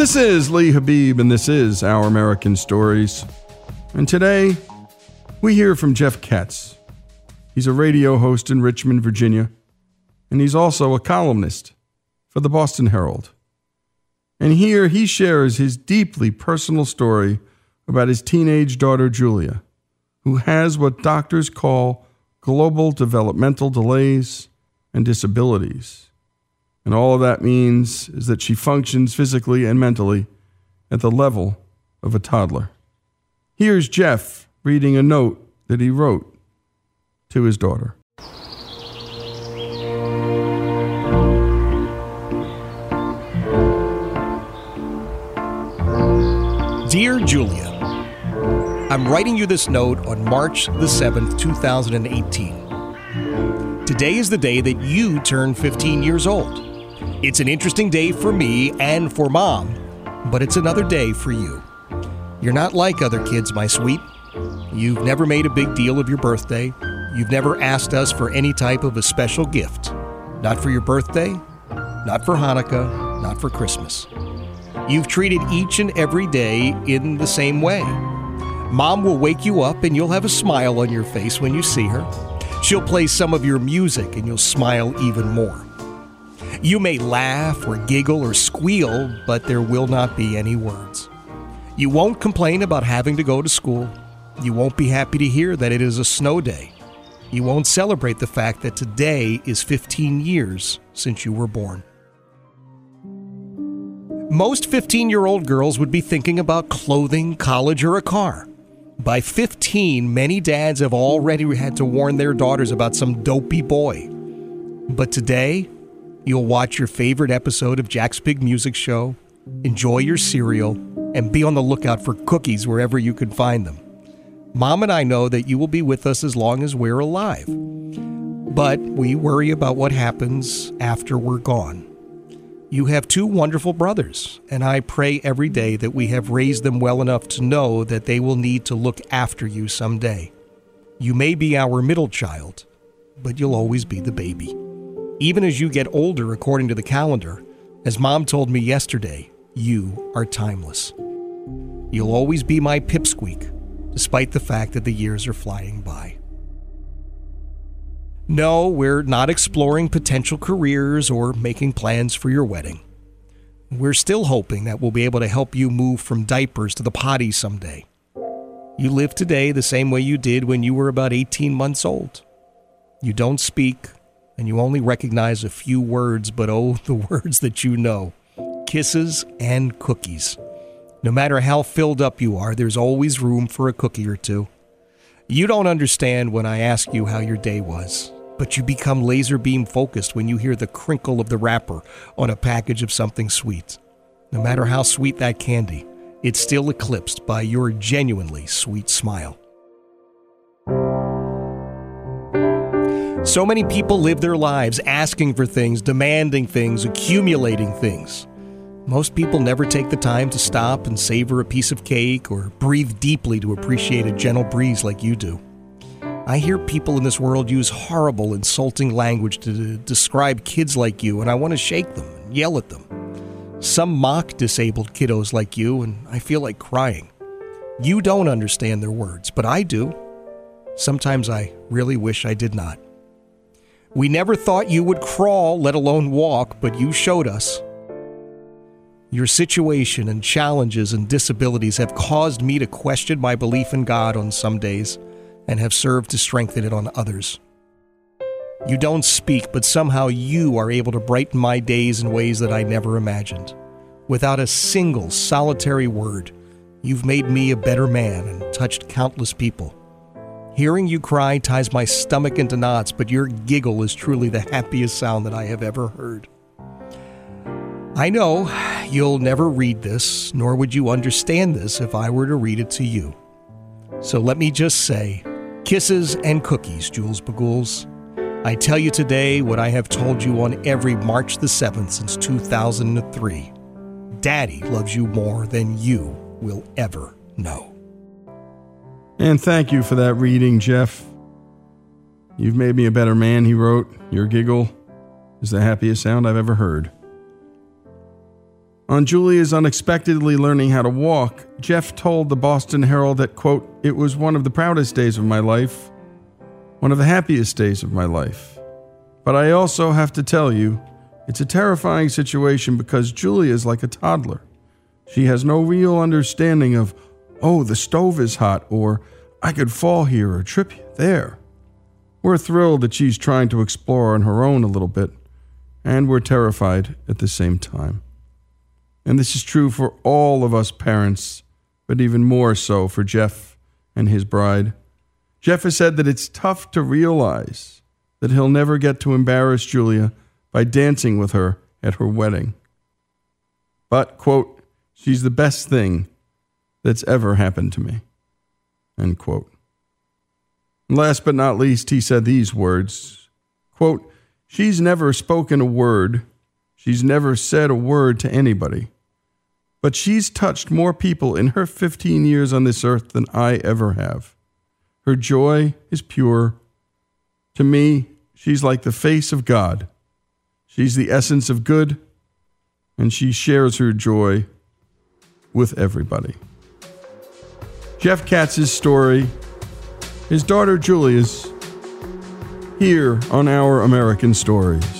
This is Lee Habib, and this is Our American Stories. And today, we hear from Jeff Katz. He's a radio host in Richmond, Virginia, and he's also a columnist for the Boston Herald. And here he shares his deeply personal story about his teenage daughter, Julia, who has what doctors call global developmental delays and disabilities. And all of that means is that she functions physically and mentally at the level of a toddler. Here's Jeff reading a note that he wrote to his daughter. Dear Julia, I'm writing you this note on March the 7th, 2018. Today is the day that you turn 15 years old. It's an interesting day for me and for mom, but it's another day for you. You're not like other kids, my sweet. You've never made a big deal of your birthday. You've never asked us for any type of a special gift. Not for your birthday, not for Hanukkah, not for Christmas. You've treated each and every day in the same way. Mom will wake you up and you'll have a smile on your face when you see her. She'll play some of your music and you'll smile even more. You may laugh or giggle or squeal, but there will not be any words. You won't complain about having to go to school. You won't be happy to hear that it is a snow day. You won't celebrate the fact that today is 15 years since you were born. Most 15 year old girls would be thinking about clothing, college, or a car. By 15, many dads have already had to warn their daughters about some dopey boy. But today, you'll watch your favorite episode of Jack's Big Music Show, enjoy your cereal, and be on the lookout for cookies wherever you can find them. Mom and I know that you will be with us as long as we're alive. But we worry about what happens after we're gone. You have two wonderful brothers, and I pray every day that we have raised them well enough to know that they will need to look after you someday. You may be our middle child, but you'll always be the baby. Even as you get older, according to the calendar, as mom told me yesterday, you are timeless. You'll always be my pipsqueak despite the fact that the years are flying by. No, we're not exploring potential careers or making plans for your wedding. We're still hoping that we'll be able to help you move from diapers to the potty someday. You live today the same way you did when you were about 18 months old. You don't speak, and you only recognize a few words, but oh, the words that you know kisses and cookies. No matter how filled up you are, there's always room for a cookie or two. You don't understand when I ask you how your day was, but you become laser beam focused when you hear the crinkle of the wrapper on a package of something sweet. No matter how sweet that candy, it's still eclipsed by your genuinely sweet smile. So many people live their lives asking for things, demanding things, accumulating things. Most people never take the time to stop and savor a piece of cake or breathe deeply to appreciate a gentle breeze like you do. I hear people in this world use horrible, insulting language to describe kids like you, and I want to shake them and yell at them. Some mock disabled kiddos like you, and I feel like crying. You don't understand their words, but I do. Sometimes I really wish I did not. We never thought you would crawl, let alone walk, but you showed us. Your situation and challenges and disabilities have caused me to question my belief in God on some days and have served to strengthen it on others. You don't speak, but somehow you are able to brighten my days in ways that I never imagined. Without a single solitary word, you've made me a better man and touched countless people. Hearing you cry ties my stomach into knots, but your giggle is truly the happiest sound that I have ever heard. I know you'll never read this, nor would you understand this if I were to read it to you. So let me just say kisses and cookies, Jules Bagools. I tell you today what I have told you on every March the 7th since 2003. Daddy loves you more than you will ever know. And thank you for that reading, Jeff. You've made me a better man, he wrote. Your giggle is the happiest sound I've ever heard. On Julia's unexpectedly learning how to walk, Jeff told the Boston Herald that, quote, it was one of the proudest days of my life, one of the happiest days of my life. But I also have to tell you, it's a terrifying situation because Julia is like a toddler. She has no real understanding of, oh, the stove is hot, or I could fall here or trip there. We're thrilled that she's trying to explore on her own a little bit, and we're terrified at the same time. And this is true for all of us parents, but even more so for Jeff and his bride. Jeff has said that it's tough to realize that he'll never get to embarrass Julia by dancing with her at her wedding. But, quote, she's the best thing that's ever happened to me, end quote. last but not least, he said these words, quote, she's never spoken a word She's never said a word to anybody. But she's touched more people in her 15 years on this earth than I ever have. Her joy is pure. To me, she's like the face of God. She's the essence of good, and she shares her joy with everybody. Jeff Katz's story, his daughter Julia's, here on Our American Stories.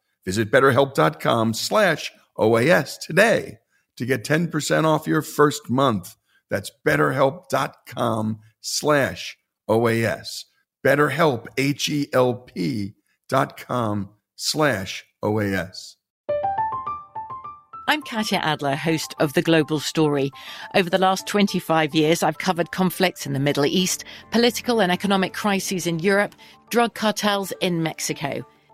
Visit betterhelp.com slash OAS today to get 10% off your first month. That's betterhelp.com slash OAS. BetterHelp, H-E-L-P dot com slash OAS. I'm Katya Adler, host of The Global Story. Over the last 25 years, I've covered conflicts in the Middle East, political and economic crises in Europe, drug cartels in Mexico.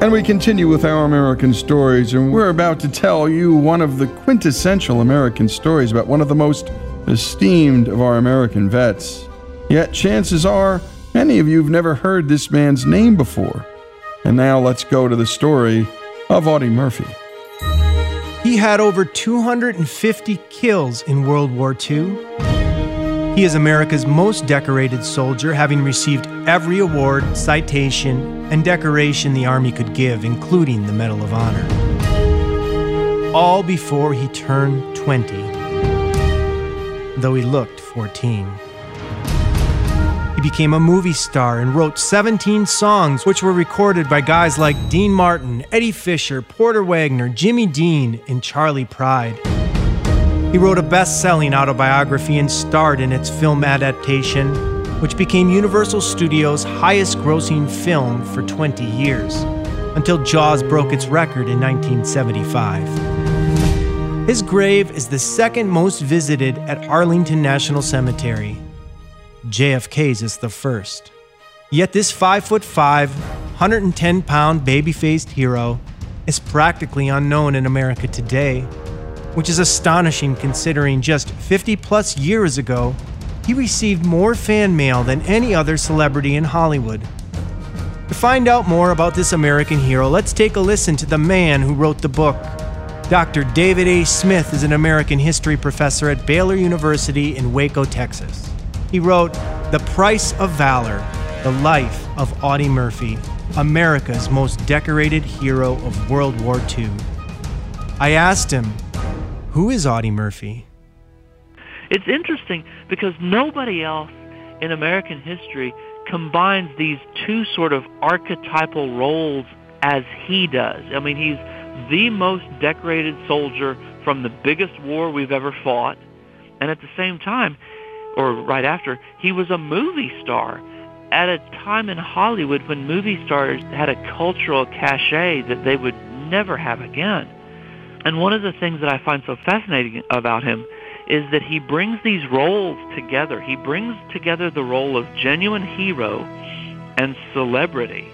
And we continue with our American stories, and we're about to tell you one of the quintessential American stories about one of the most esteemed of our American vets. Yet chances are many of you have never heard this man's name before. And now let's go to the story of Audie Murphy. He had over 250 kills in World War II. He is America's most decorated soldier, having received every award, citation, and decoration the Army could give, including the Medal of Honor. All before he turned 20, though he looked 14. He became a movie star and wrote 17 songs, which were recorded by guys like Dean Martin, Eddie Fisher, Porter Wagoner, Jimmy Dean, and Charley Pride. He wrote a best selling autobiography and starred in its film adaptation, which became Universal Studios' highest grossing film for 20 years, until Jaws broke its record in 1975. His grave is the second most visited at Arlington National Cemetery JFK's is the first. Yet this 5 foot 5, 110 pound baby faced hero is practically unknown in America today, which is astonishing considering just 50 plus years ago, he received more fan mail than any other celebrity in Hollywood. To find out more about this American hero, let's take a listen to the man who wrote the book. Dr. David A. Smith is an American history professor at Baylor University in Waco, Texas. He wrote The Price of Valor The Life of Audie Murphy, America's most decorated hero of World War II. I asked him, Who is Audie Murphy? It's interesting because nobody else in American history combines these two sort of archetypal roles as he does. I mean, he's the most decorated soldier from the biggest war we've ever fought, and at the same time, or right after, he was a movie star at a time in Hollywood when movie stars had a cultural cachet that they would never have again. And one of the things that I find so fascinating about him is that he brings these roles together. He brings together the role of genuine hero and celebrity,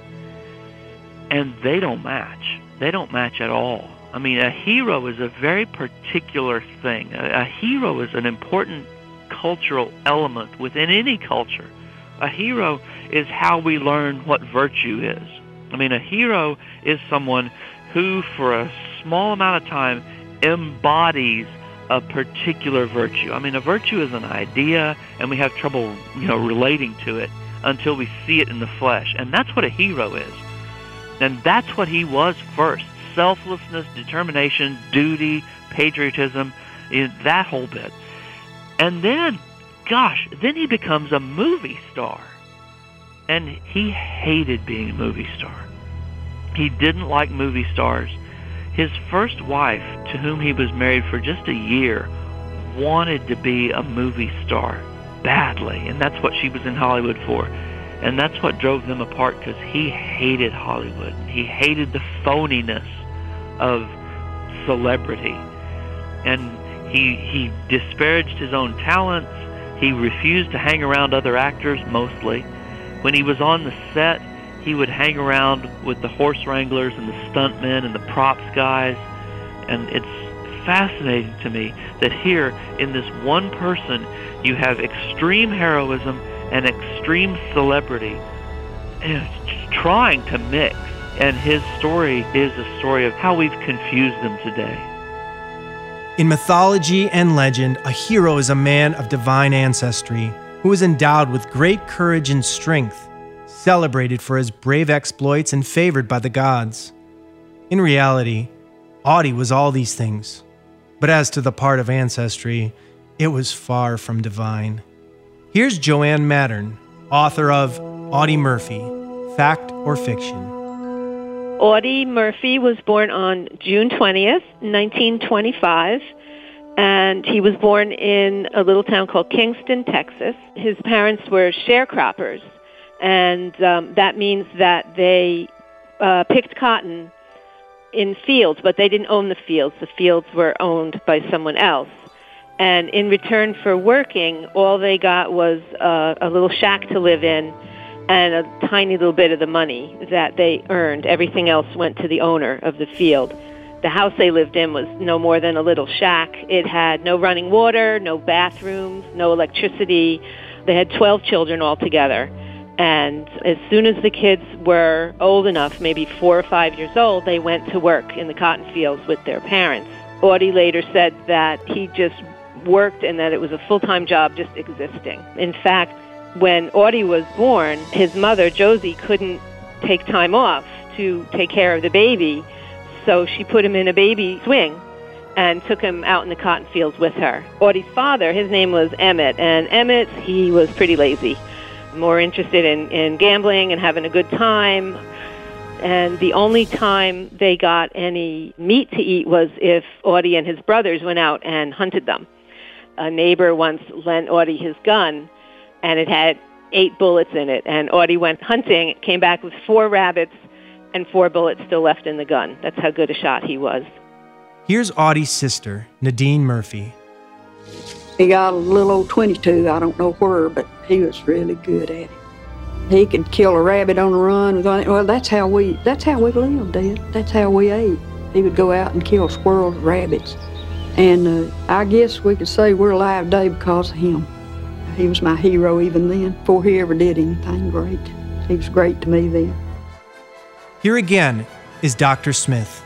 and they don't match. They don't match at all. I mean, a hero is a very particular thing. A, a hero is an important cultural element within any culture. A hero is how we learn what virtue is. I mean, a hero is someone who, for a small amount of time, embodies a particular virtue. I mean, a virtue is an idea, and we have trouble, you know, relating to it until we see it in the flesh. And that's what a hero is. And that's what he was first. Selflessness, determination, duty, patriotism, eh, that whole bit. And then, gosh, then he becomes a movie star. And he hated being a movie star. He didn't like movie stars. His first wife, to whom he was married for just a year, wanted to be a movie star badly. And that's what she was in Hollywood for. And that's what drove them apart because he hated Hollywood. He hated the phoniness of celebrity. And he, he disparaged his own talents. He refused to hang around other actors mostly. When he was on the set, he would hang around with the horse wranglers and the stuntmen and the props guys. And it's fascinating to me that here in this one person, you have extreme heroism and extreme celebrity and trying to mix. And his story is a story of how we've confused them today. In mythology and legend, a hero is a man of divine ancestry who is endowed with great courage and strength, celebrated for his brave exploits and favored by the gods. In reality, Audie was all these things. But as to the part of ancestry, it was far from divine. Here's Joanne Mattern, author of Audie Murphy Fact or Fiction. Audie Murphy was born on June 20th, 1925, and he was born in a little town called Kingston, Texas. His parents were sharecroppers, and um, that means that they uh, picked cotton in fields, but they didn't own the fields. The fields were owned by someone else. And in return for working, all they got was uh, a little shack to live in and a tiny little bit of the money that they earned. Everything else went to the owner of the field. The house they lived in was no more than a little shack. It had no running water, no bathrooms, no electricity. They had 12 children altogether. And as soon as the kids were old enough, maybe four or five years old, they went to work in the cotton fields with their parents. Audie later said that he just worked and that it was a full-time job just existing. In fact, when Audie was born, his mother, Josie, couldn't take time off to take care of the baby, so she put him in a baby swing and took him out in the cotton fields with her. Audie's father, his name was Emmett, and Emmett, he was pretty lazy, more interested in, in gambling and having a good time. And the only time they got any meat to eat was if Audie and his brothers went out and hunted them. A neighbor once lent Audie his gun, and it had eight bullets in it. And Audie went hunting, came back with four rabbits and four bullets still left in the gun. That's how good a shot he was. Here's Audie's sister, Nadine Murphy. He got a little old 22, I don't know where, but he was really good at it. He could kill a rabbit on the run. Well, that's how we that's how we lived, Dad. That's how we ate. He would go out and kill squirrels, rabbits, and uh, I guess we could say we're alive today because of him. He was my hero even then, before he ever did anything great. He was great to me then. Here again is Dr. Smith.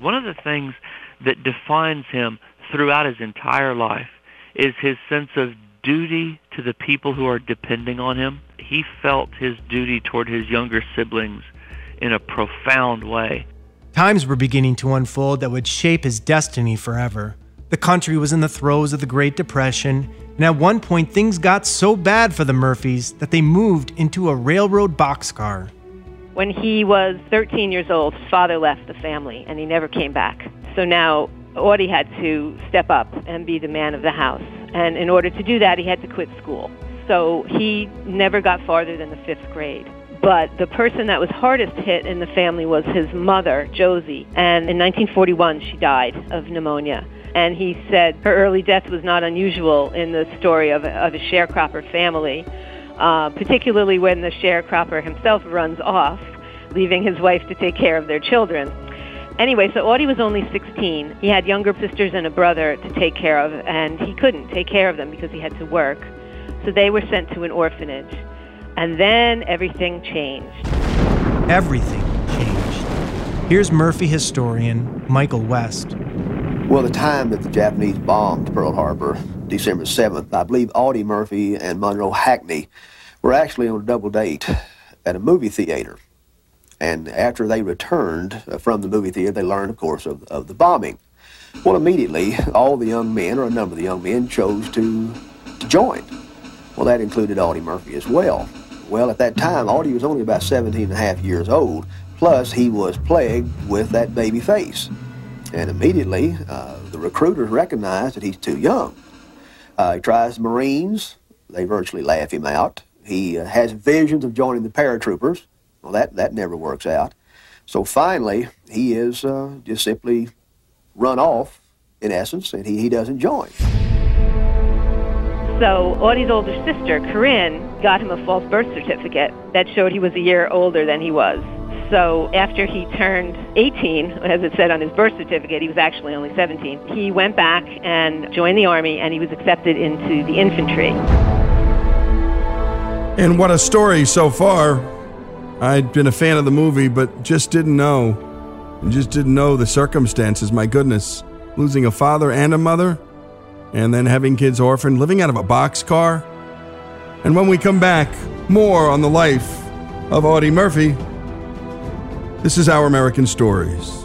One of the things that defines him throughout his entire life is his sense of duty to the people who are depending on him. He felt his duty toward his younger siblings in a profound way. Times were beginning to unfold that would shape his destiny forever. The country was in the throes of the Great Depression, and at one point things got so bad for the Murphys that they moved into a railroad boxcar. When he was 13 years old, his father left the family and he never came back. So now Audie had to step up and be the man of the house. And in order to do that, he had to quit school. So he never got farther than the fifth grade. But the person that was hardest hit in the family was his mother, Josie. And in 1941, she died of pneumonia. And he said her early death was not unusual in the story of a, of a sharecropper family uh, particularly when the sharecropper himself runs off, leaving his wife to take care of their children. Anyway, so Audie was only 16. He had younger sisters and a brother to take care of, and he couldn't take care of them because he had to work. So they were sent to an orphanage. And then everything changed. Everything changed. Here's Murphy historian Michael West. Well, the time that the Japanese bombed Pearl Harbor, December 7th, I believe Audie Murphy and Monroe Hackney were actually on a double date at a movie theater. And after they returned uh, from the movie theater, they learned, of course, of, of the bombing. Well, immediately, all the young men, or a number of the young men, chose to, to join. Well, that included Audie Murphy as well. Well, at that time, Audie was only about 17 and a half years old, plus he was plagued with that baby face. And immediately, uh, the recruiters recognize that he's too young. Uh, he tries the Marines. They virtually laugh him out. He uh, has visions of joining the paratroopers. Well, that, that never works out. So finally, he is uh, just simply run off, in essence, and he, he doesn't join. So Audie's older sister, Corinne, got him a false birth certificate that showed he was a year older than he was. So after he turned 18, as it said on his birth certificate, he was actually only 17. He went back and joined the army, and he was accepted into the infantry. And what a story so far. I'd been a fan of the movie, but just didn't know. And just didn't know the circumstances. My goodness. Losing a father and a mother, and then having kids orphaned, living out of a boxcar. And when we come back, more on the life of Audie Murphy this is Our American Stories.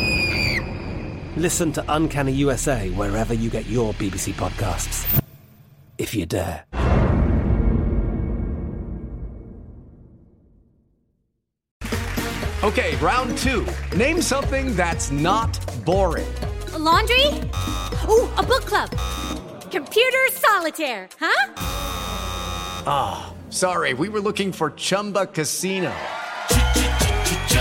Listen to Uncanny USA wherever you get your BBC podcasts, if you dare. Okay, round two. Name something that's not boring. A laundry? Ooh, a book club. Computer solitaire, huh? Ah, oh, sorry, we were looking for Chumba Casino.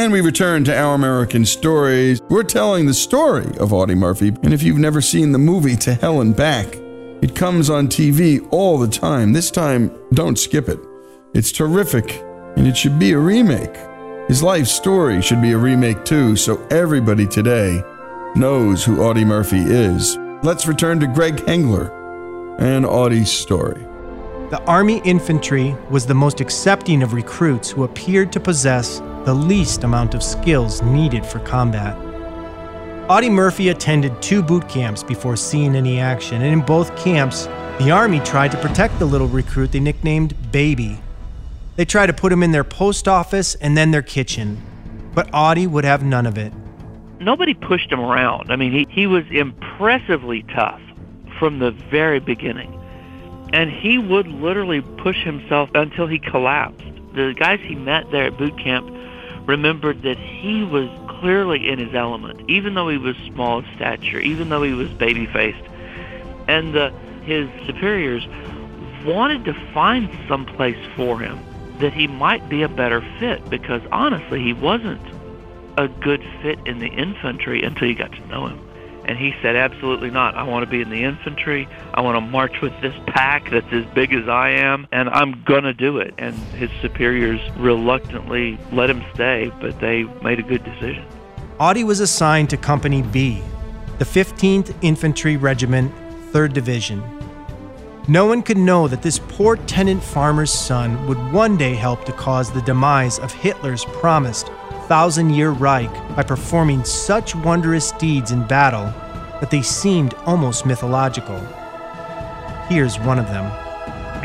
And we return to Our American Stories. We're telling the story of Audie Murphy. And if you've never seen the movie To Hell and Back, it comes on TV all the time. This time, don't skip it. It's terrific, and it should be a remake. His life story should be a remake too, so everybody today knows who Audie Murphy is. Let's return to Greg Hengler and Audie's story. The Army infantry was the most accepting of recruits who appeared to possess the least amount of skills needed for combat. Audie Murphy attended two boot camps before seeing any action, and in both camps, the Army tried to protect the little recruit they nicknamed Baby. They tried to put him in their post office and then their kitchen, but Audie would have none of it. Nobody pushed him around. I mean, he, he was impressively tough from the very beginning. And he would literally push himself until he collapsed. The guys he met there at boot camp remembered that he was clearly in his element, even though he was small of stature, even though he was baby faced. And uh, his superiors wanted to find some place for him that he might be a better fit because honestly, he wasn't a good fit in the infantry until you got to know him. And he said, absolutely not. I want to be in the infantry. I want to march with this pack that's as big as I am, and I'm going to do it. And his superiors reluctantly let him stay, but they made a good decision. Audie was assigned to Company B, the 15th Infantry Regiment, 3rd Division. No one could know that this poor tenant farmer's son would one day help to cause the demise of Hitler's promised thousand year Reich by performing such wondrous deeds in battle that they seemed almost mythological. Here's one of them.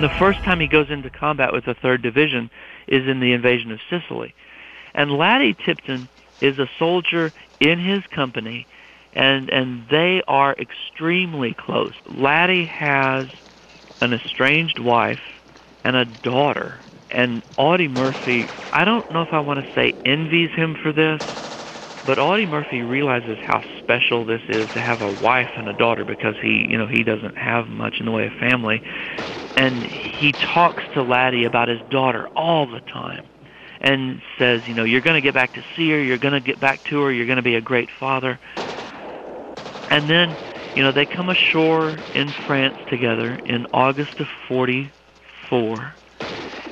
The first time he goes into combat with the 3rd Division is in the invasion of Sicily. And Lattie Tipton is a soldier in his company, and, and they are extremely close. Laddie has an estranged wife and a daughter and Audie Murphy, I don't know if I want to say envies him for this, but Audie Murphy realizes how special this is to have a wife and a daughter because he, you know, he doesn't have much in the way of family. And he talks to Lattie about his daughter all the time and says, you know, you're going to get back to see her, you're going to get back to her, you're going to be a great father. And then, you know, they come ashore in France together in August of 44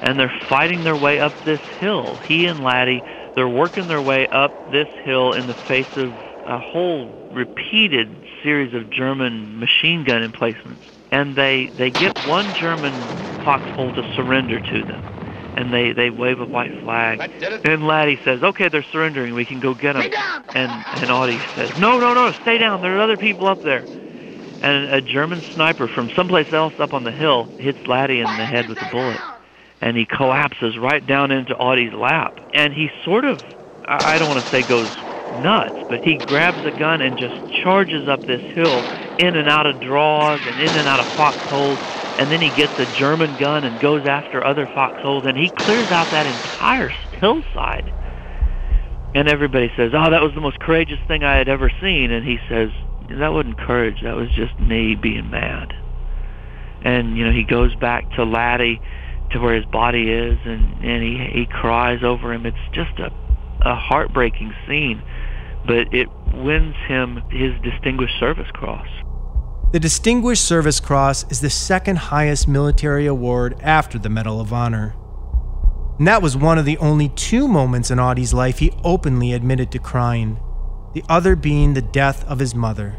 and they're fighting their way up this hill. He and Lattie, they're working their way up this hill in the face of a whole repeated series of German machine gun emplacements. And they, they get one German foxhole to surrender to them. And they, they wave a white flag. And Lattie says, okay, they're surrendering. We can go get them. And, and Audie says, no, no, no, stay down. There are other people up there. And a German sniper from someplace else up on the hill hits Laddie in the head with a bullet and he collapses right down into Audie's lap. And he sort of, I don't want to say goes nuts, but he grabs a gun and just charges up this hill in and out of draws and in and out of foxholes. And then he gets a German gun and goes after other foxholes, and he clears out that entire hillside. And everybody says, "Oh, that was the most courageous thing I had ever seen." And he says, "That wasn't courage. That was just me being mad." And you know, he goes back to Lattie to where his body is, and and he he cries over him. It's just a a heartbreaking scene, but it wins him his Distinguished Service Cross. The Distinguished Service Cross is the second highest military award after the Medal of Honor. And that was one of the only two moments in Audie's life he openly admitted to crying, the other being the death of his mother.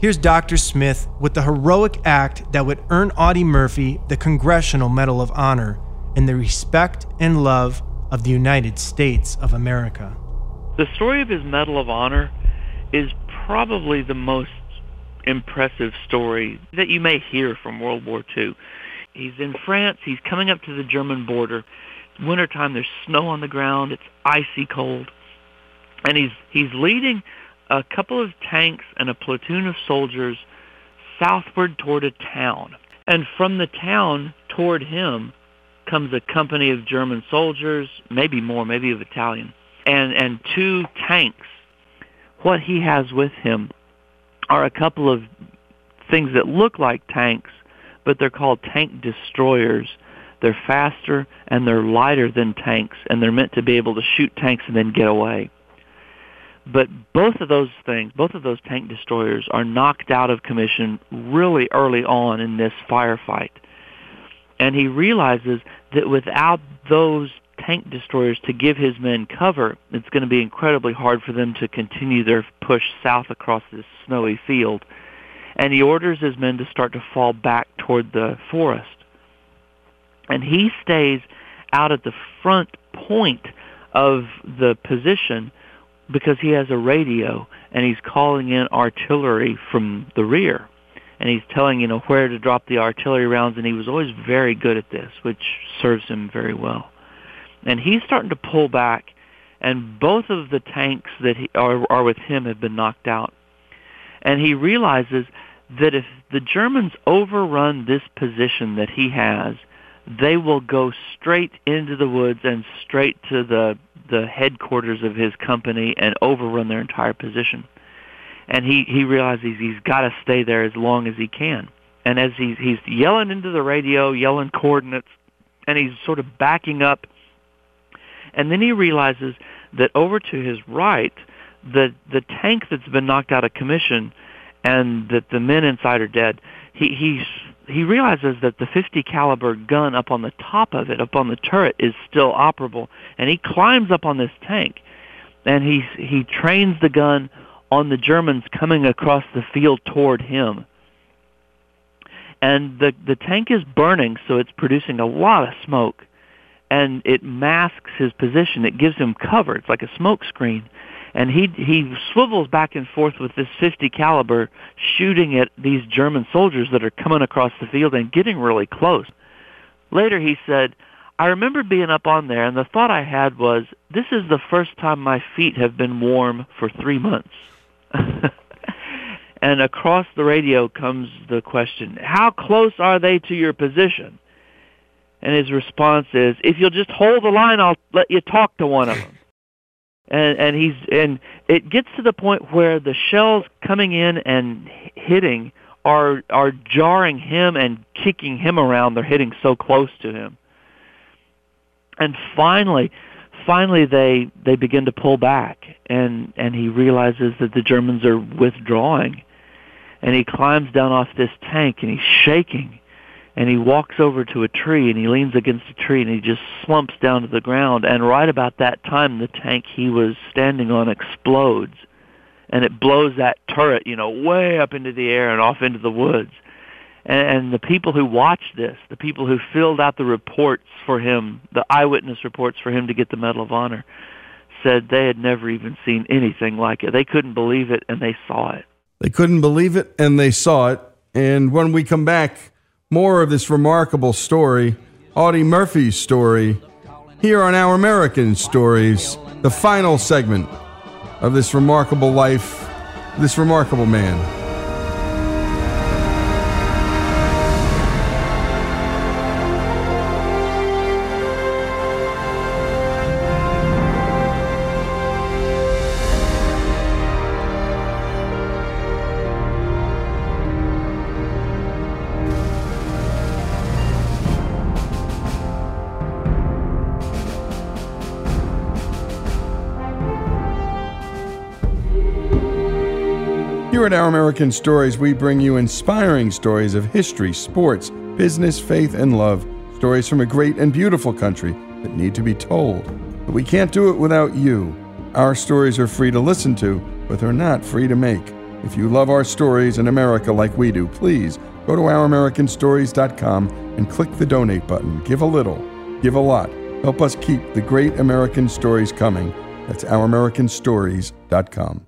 Here's Dr. Smith with the heroic act that would earn Audie Murphy the Congressional Medal of Honor and the respect and love of the United States of America. The story of his Medal of Honor is probably the most impressive story that you may hear from World War II. He's in France, he's coming up to the German border. It's wintertime, there's snow on the ground, it's icy cold. And he's he's leading a couple of tanks and a platoon of soldiers southward toward a town. And from the town toward him comes a company of German soldiers, maybe more, maybe a battalion, and, and two tanks. What he has with him are a couple of things that look like tanks, but they're called tank destroyers. They're faster and they're lighter than tanks, and they're meant to be able to shoot tanks and then get away. But both of those things, both of those tank destroyers are knocked out of commission really early on in this firefight. And he realizes that without those tank destroyers to give his men cover, it's going to be incredibly hard for them to continue their push south across this snowy field. And he orders his men to start to fall back toward the forest. And he stays out at the front point of the position because he has a radio and he's calling in artillery from the rear. And he's telling you know where to drop the artillery rounds and he was always very good at this which serves him very well. And he's starting to pull back and both of the tanks that he, are, are with him have been knocked out. And he realizes that if the Germans overrun this position that he has they will go straight into the woods and straight to the the headquarters of his company and overrun their entire position. And he he realizes he's got to stay there as long as he can. And as he's he's yelling into the radio, yelling coordinates, and he's sort of backing up. And then he realizes that over to his right, the the tank that's been knocked out of commission, and that the men inside are dead. He he's he realizes that the 50 caliber gun up on the top of it, up on the turret, is still operable, and he climbs up on this tank, and he he trains the gun on the Germans coming across the field toward him. And the the tank is burning, so it's producing a lot of smoke, and it masks his position. It gives him cover. It's like a smoke screen and he he swivels back and forth with this 50 caliber shooting at these German soldiers that are coming across the field and getting really close. Later he said, I remember being up on there and the thought I had was, this is the first time my feet have been warm for 3 months. and across the radio comes the question, how close are they to your position? And his response is, if you'll just hold the line, I'll let you talk to one of them and and he's and it gets to the point where the shells coming in and hitting are are jarring him and kicking him around. They're hitting so close to him. And finally finally they they begin to pull back. And and he realizes that the Germans are withdrawing. And he climbs down off this tank and he's shaking and he walks over to a tree and he leans against a tree and he just slumps down to the ground. And right about that time the tank he was standing on explodes and it blows that turret you know way up into the air and off into the woods. And, and the people who watched this the people who filled out the reports for him the eyewitness reports for him to get the medal of honor said they had never even seen anything like it. They couldn't believe it and they saw it. They couldn't believe it and they saw it. And when we come back more of this remarkable story, Audie Murphy's story, here on Our American Stories, the final segment of this remarkable life, this remarkable man. At Our American Stories, we bring you inspiring stories of history, sports, business, faith, and love. Stories from a great and beautiful country that need to be told. But we can't do it without you. Our stories are free to listen to, but they're not free to make. If you love our stories in America like we do, please go to OurAmericanStories.com and click the donate button. Give a little, give a lot. Help us keep the great American stories coming. That's OurAmericanStories.com.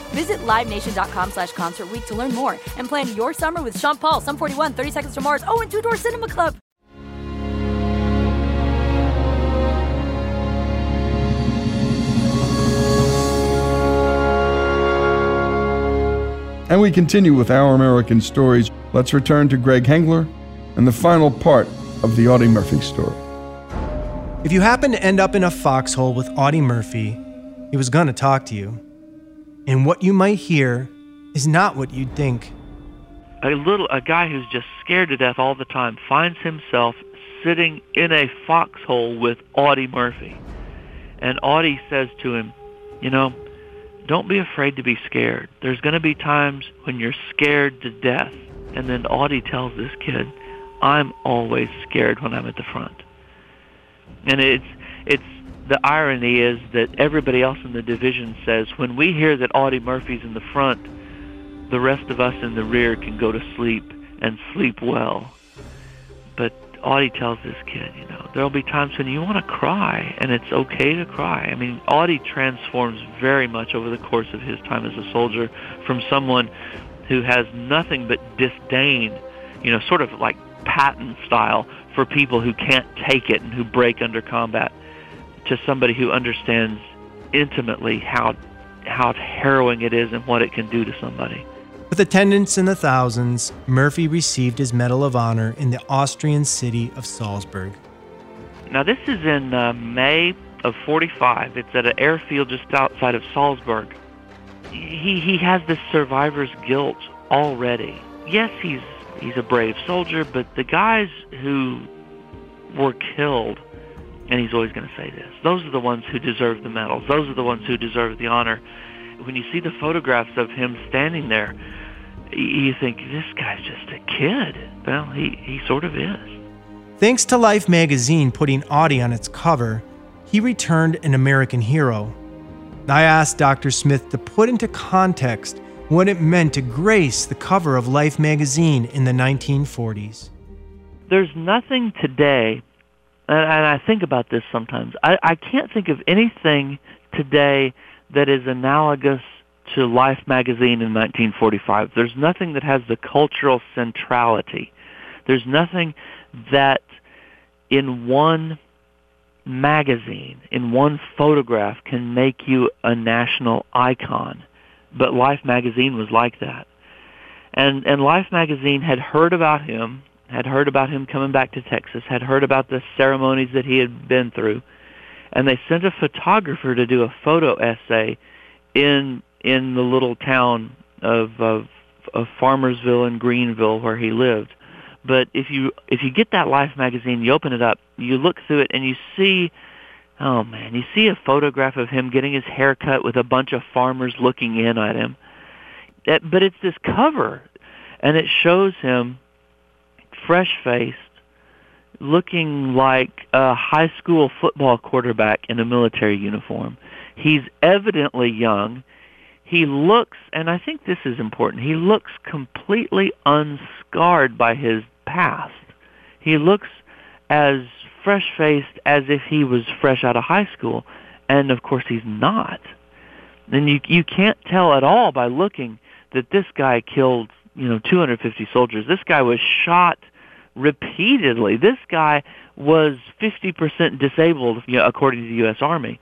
Visit LiveNation.com slash Concert Week to learn more and plan your summer with Sean Paul, Sum 41, 30 Seconds to Mars, oh, and Two Door Cinema Club. And we continue with our American stories. Let's return to Greg Hengler and the final part of the Audie Murphy story. If you happen to end up in a foxhole with Audie Murphy, he was going to talk to you. And what you might hear is not what you'd think. A little a guy who's just scared to death all the time finds himself sitting in a foxhole with Audie Murphy. And Audie says to him, "You know, don't be afraid to be scared. There's going to be times when you're scared to death." And then Audie tells this kid, "I'm always scared when I'm at the front." And it's it's the irony is that everybody else in the division says when we hear that Audie Murphy's in the front, the rest of us in the rear can go to sleep and sleep well. But Audie tells this kid, you know, there'll be times when you want to cry, and it's okay to cry. I mean, Audie transforms very much over the course of his time as a soldier from someone who has nothing but disdain, you know, sort of like Patton style for people who can't take it and who break under combat to somebody who understands intimately how how harrowing it is and what it can do to somebody. With attendance in the thousands, Murphy received his Medal of Honor in the Austrian city of Salzburg. Now this is in uh, May of 45. It's at an airfield just outside of Salzburg. He he has this survivor's guilt already. Yes, he's he's a brave soldier, but the guys who were killed and he's always going to say this. Those are the ones who deserve the medals. Those are the ones who deserve the honor. When you see the photographs of him standing there, you think this guy's just a kid. Well, he he sort of is. Thanks to Life magazine putting Audie on its cover, he returned an American hero. I asked Dr. Smith to put into context what it meant to grace the cover of Life magazine in the 1940s. There's nothing today and, and I think about this sometimes. I, I can't think of anything today that is analogous to Life magazine in 1945. There's nothing that has the cultural centrality. There's nothing that in one magazine, in one photograph, can make you a national icon. But Life magazine was like that. And and Life magazine had heard about him had heard about him coming back to Texas, had heard about the ceremonies that he had been through, and they sent a photographer to do a photo essay in in the little town of of, of Farmersville and Greenville where he lived. But if you if you get that Life magazine, you open it up, you look through it, and you see, oh man, you see a photograph of him getting his hair cut with a bunch of farmers looking in at him. But it's this cover, and it shows him fresh faced, looking like a high school football quarterback in a military uniform. He's evidently young. He looks, and I think this is important, he looks completely unscarred by his past. He looks as fresh-faced as if he was fresh out of high school, and of course he's not. And you you can't tell at all by looking that this guy killed, you know, 250 soldiers. This guy was shot repeatedly. This guy was 50% disabled, you know, according to the U.S. Army.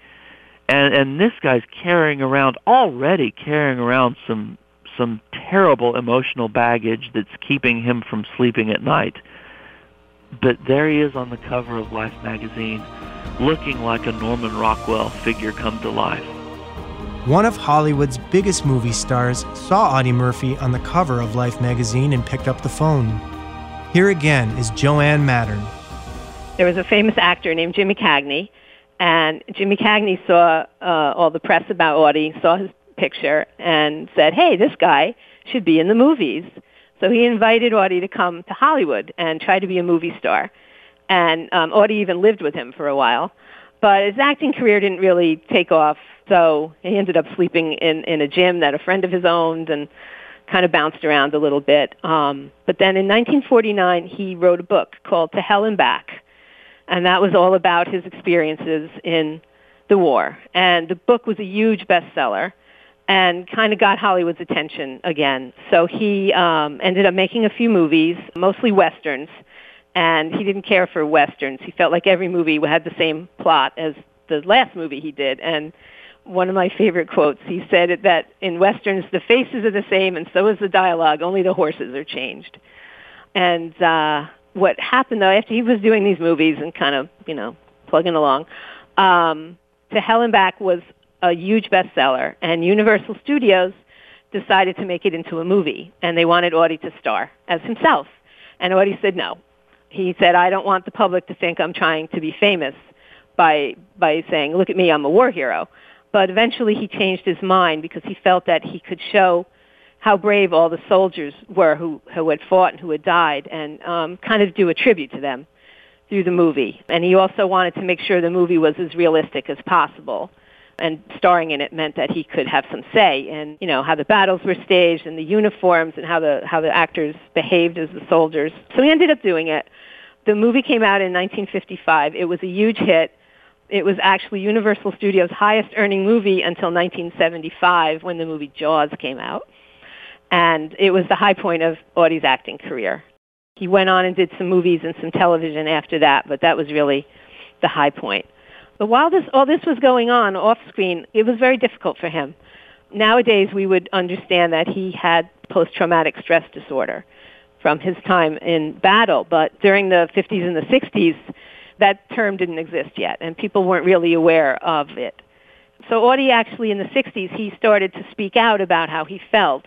And and this guy's carrying around already carrying around some some terrible emotional baggage that's keeping him from sleeping at night. But there he is on the cover of Life magazine, looking like a Norman Rockwell figure come to life. One of Hollywood's biggest movie stars saw Audie Murphy on the cover of Life magazine and picked up the phone. Here again is Joanne Mattern. There was a famous actor named Jimmy Cagney, and Jimmy Cagney saw uh, all the press about Audie, saw his picture, and said, hey, this guy should be in the movies. So he invited Audie to come to Hollywood and try to be a movie star. And um, Audie even lived with him for a while. But his acting career didn't really take off, so he ended up sleeping in, in a gym that a friend of his owned and kind of bounced around a little bit. Um, but then in 1949, he wrote a book called To Hell and Back, and that was all about his experiences in the war. And the book was a huge bestseller and kind of got Hollywood's attention again. So he um, ended up making a few movies, mostly westerns, and he didn't care for westerns. He felt like every movie had the same plot as the last movie he did, and one of my favorite quotes. He said that in westerns the faces are the same and so is the dialogue, only the horses are changed. And uh what happened though after he was doing these movies and kind of, you know, plugging along, um To Hell and Back was a huge bestseller and Universal Studios decided to make it into a movie and they wanted Audie to star as himself. And Audie said no. He said, I don't want the public to think I'm trying to be famous by by saying, look at me, I'm a war hero. But eventually he changed his mind because he felt that he could show how brave all the soldiers were who, who had fought and who had died and um, kind of do a tribute to them through the movie. And he also wanted to make sure the movie was as realistic as possible. And starring in it meant that he could have some say in, you know, how the battles were staged and the uniforms and how the how the actors behaved as the soldiers. So he ended up doing it. The movie came out in 1955. It was a huge hit. It was actually Universal Studios' highest earning movie until 1975 when the movie Jaws came out. And it was the high point of Audie's acting career. He went on and did some movies and some television after that, but that was really the high point. But while this, all this was going on off screen, it was very difficult for him. Nowadays, we would understand that he had post-traumatic stress disorder from his time in battle, but during the 50s and the 60s, that term didn't exist yet, and people weren't really aware of it. So Audie actually in the 60s, he started to speak out about how he felt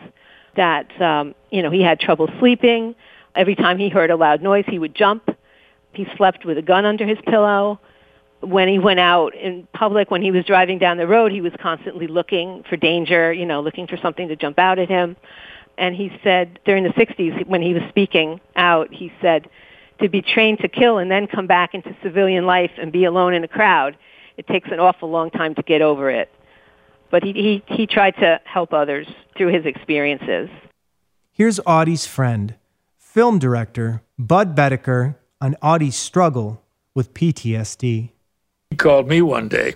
that, um, you know, he had trouble sleeping. Every time he heard a loud noise, he would jump. He slept with a gun under his pillow. When he went out in public, when he was driving down the road, he was constantly looking for danger, you know, looking for something to jump out at him. And he said during the 60s, when he was speaking out, he said, to be trained to kill and then come back into civilian life and be alone in a crowd, it takes an awful long time to get over it. But he, he, he tried to help others through his experiences. Here's Audie's friend, film director Bud Boetticher, on Audie's struggle with PTSD. He called me one day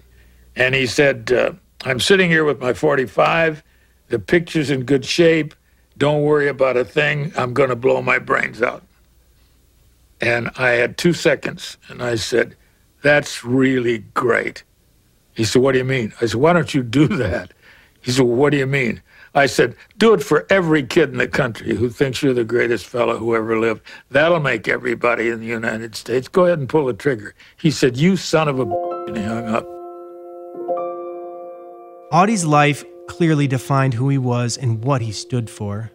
and he said, uh, I'm sitting here with my 45. The picture's in good shape. Don't worry about a thing. I'm going to blow my brains out. And I had two seconds, and I said, That's really great. He said, What do you mean? I said, Why don't you do that? He said, well, What do you mean? I said, Do it for every kid in the country who thinks you're the greatest fellow who ever lived. That'll make everybody in the United States. Go ahead and pull the trigger. He said, You son of a. And he hung up. Audie's life clearly defined who he was and what he stood for.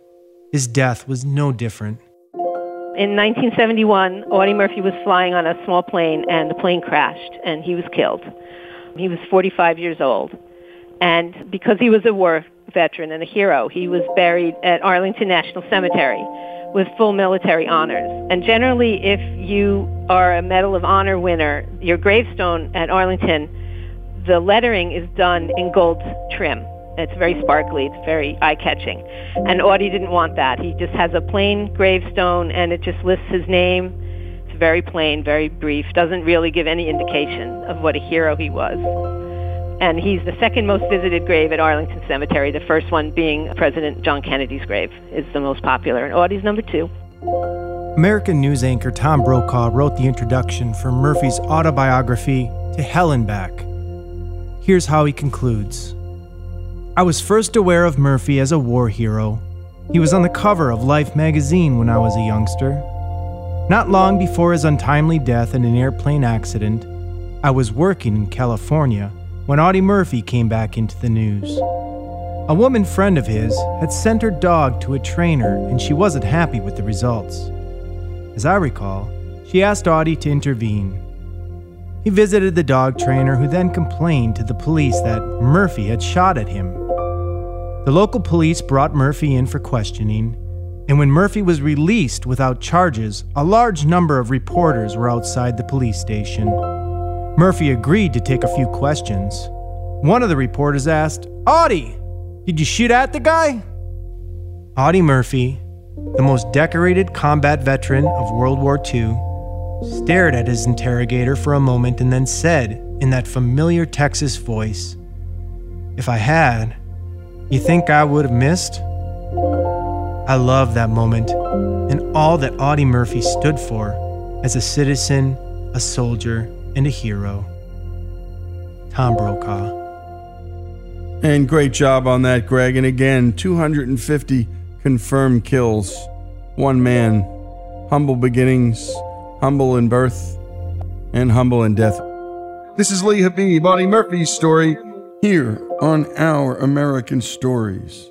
His death was no different. In 1971, Audie Murphy was flying on a small plane and the plane crashed and he was killed. He was 45 years old. And because he was a war veteran and a hero. He was buried at Arlington National Cemetery with full military honors. And generally, if you are a Medal of Honor winner, your gravestone at Arlington, the lettering is done in gold trim. It's very sparkly. It's very eye-catching. And Audie didn't want that. He just has a plain gravestone, and it just lists his name. It's very plain, very brief. Doesn't really give any indication of what a hero he was. And he's the second most visited grave at Arlington Cemetery. The first one being President John Kennedy's grave is the most popular, and Audie's number two. American news anchor Tom Brokaw wrote the introduction for Murphy's autobiography to Hell and Back. Here's how he concludes. I was first aware of Murphy as a war hero. He was on the cover of Life magazine when I was a youngster. Not long before his untimely death in an airplane accident, I was working in California when Audie Murphy came back into the news. A woman friend of his had sent her dog to a trainer and she wasn't happy with the results. As I recall, she asked Audie to intervene. He visited the dog trainer, who then complained to the police that Murphy had shot at him. The local police brought Murphy in for questioning, and when Murphy was released without charges, a large number of reporters were outside the police station. Murphy agreed to take a few questions. One of the reporters asked, Audie, did you shoot at the guy? Audie Murphy, the most decorated combat veteran of World War II, stared at his interrogator for a moment and then said, in that familiar Texas voice, If I had, you think I would have missed? I love that moment and all that Audie Murphy stood for as a citizen, a soldier, and a hero. Tom Brokaw. And great job on that, Greg. And again, 250 confirmed kills. One man. Humble beginnings, humble in birth, and humble in death. This is Lee Habib, Audie Murphy's story, here on Our American Stories.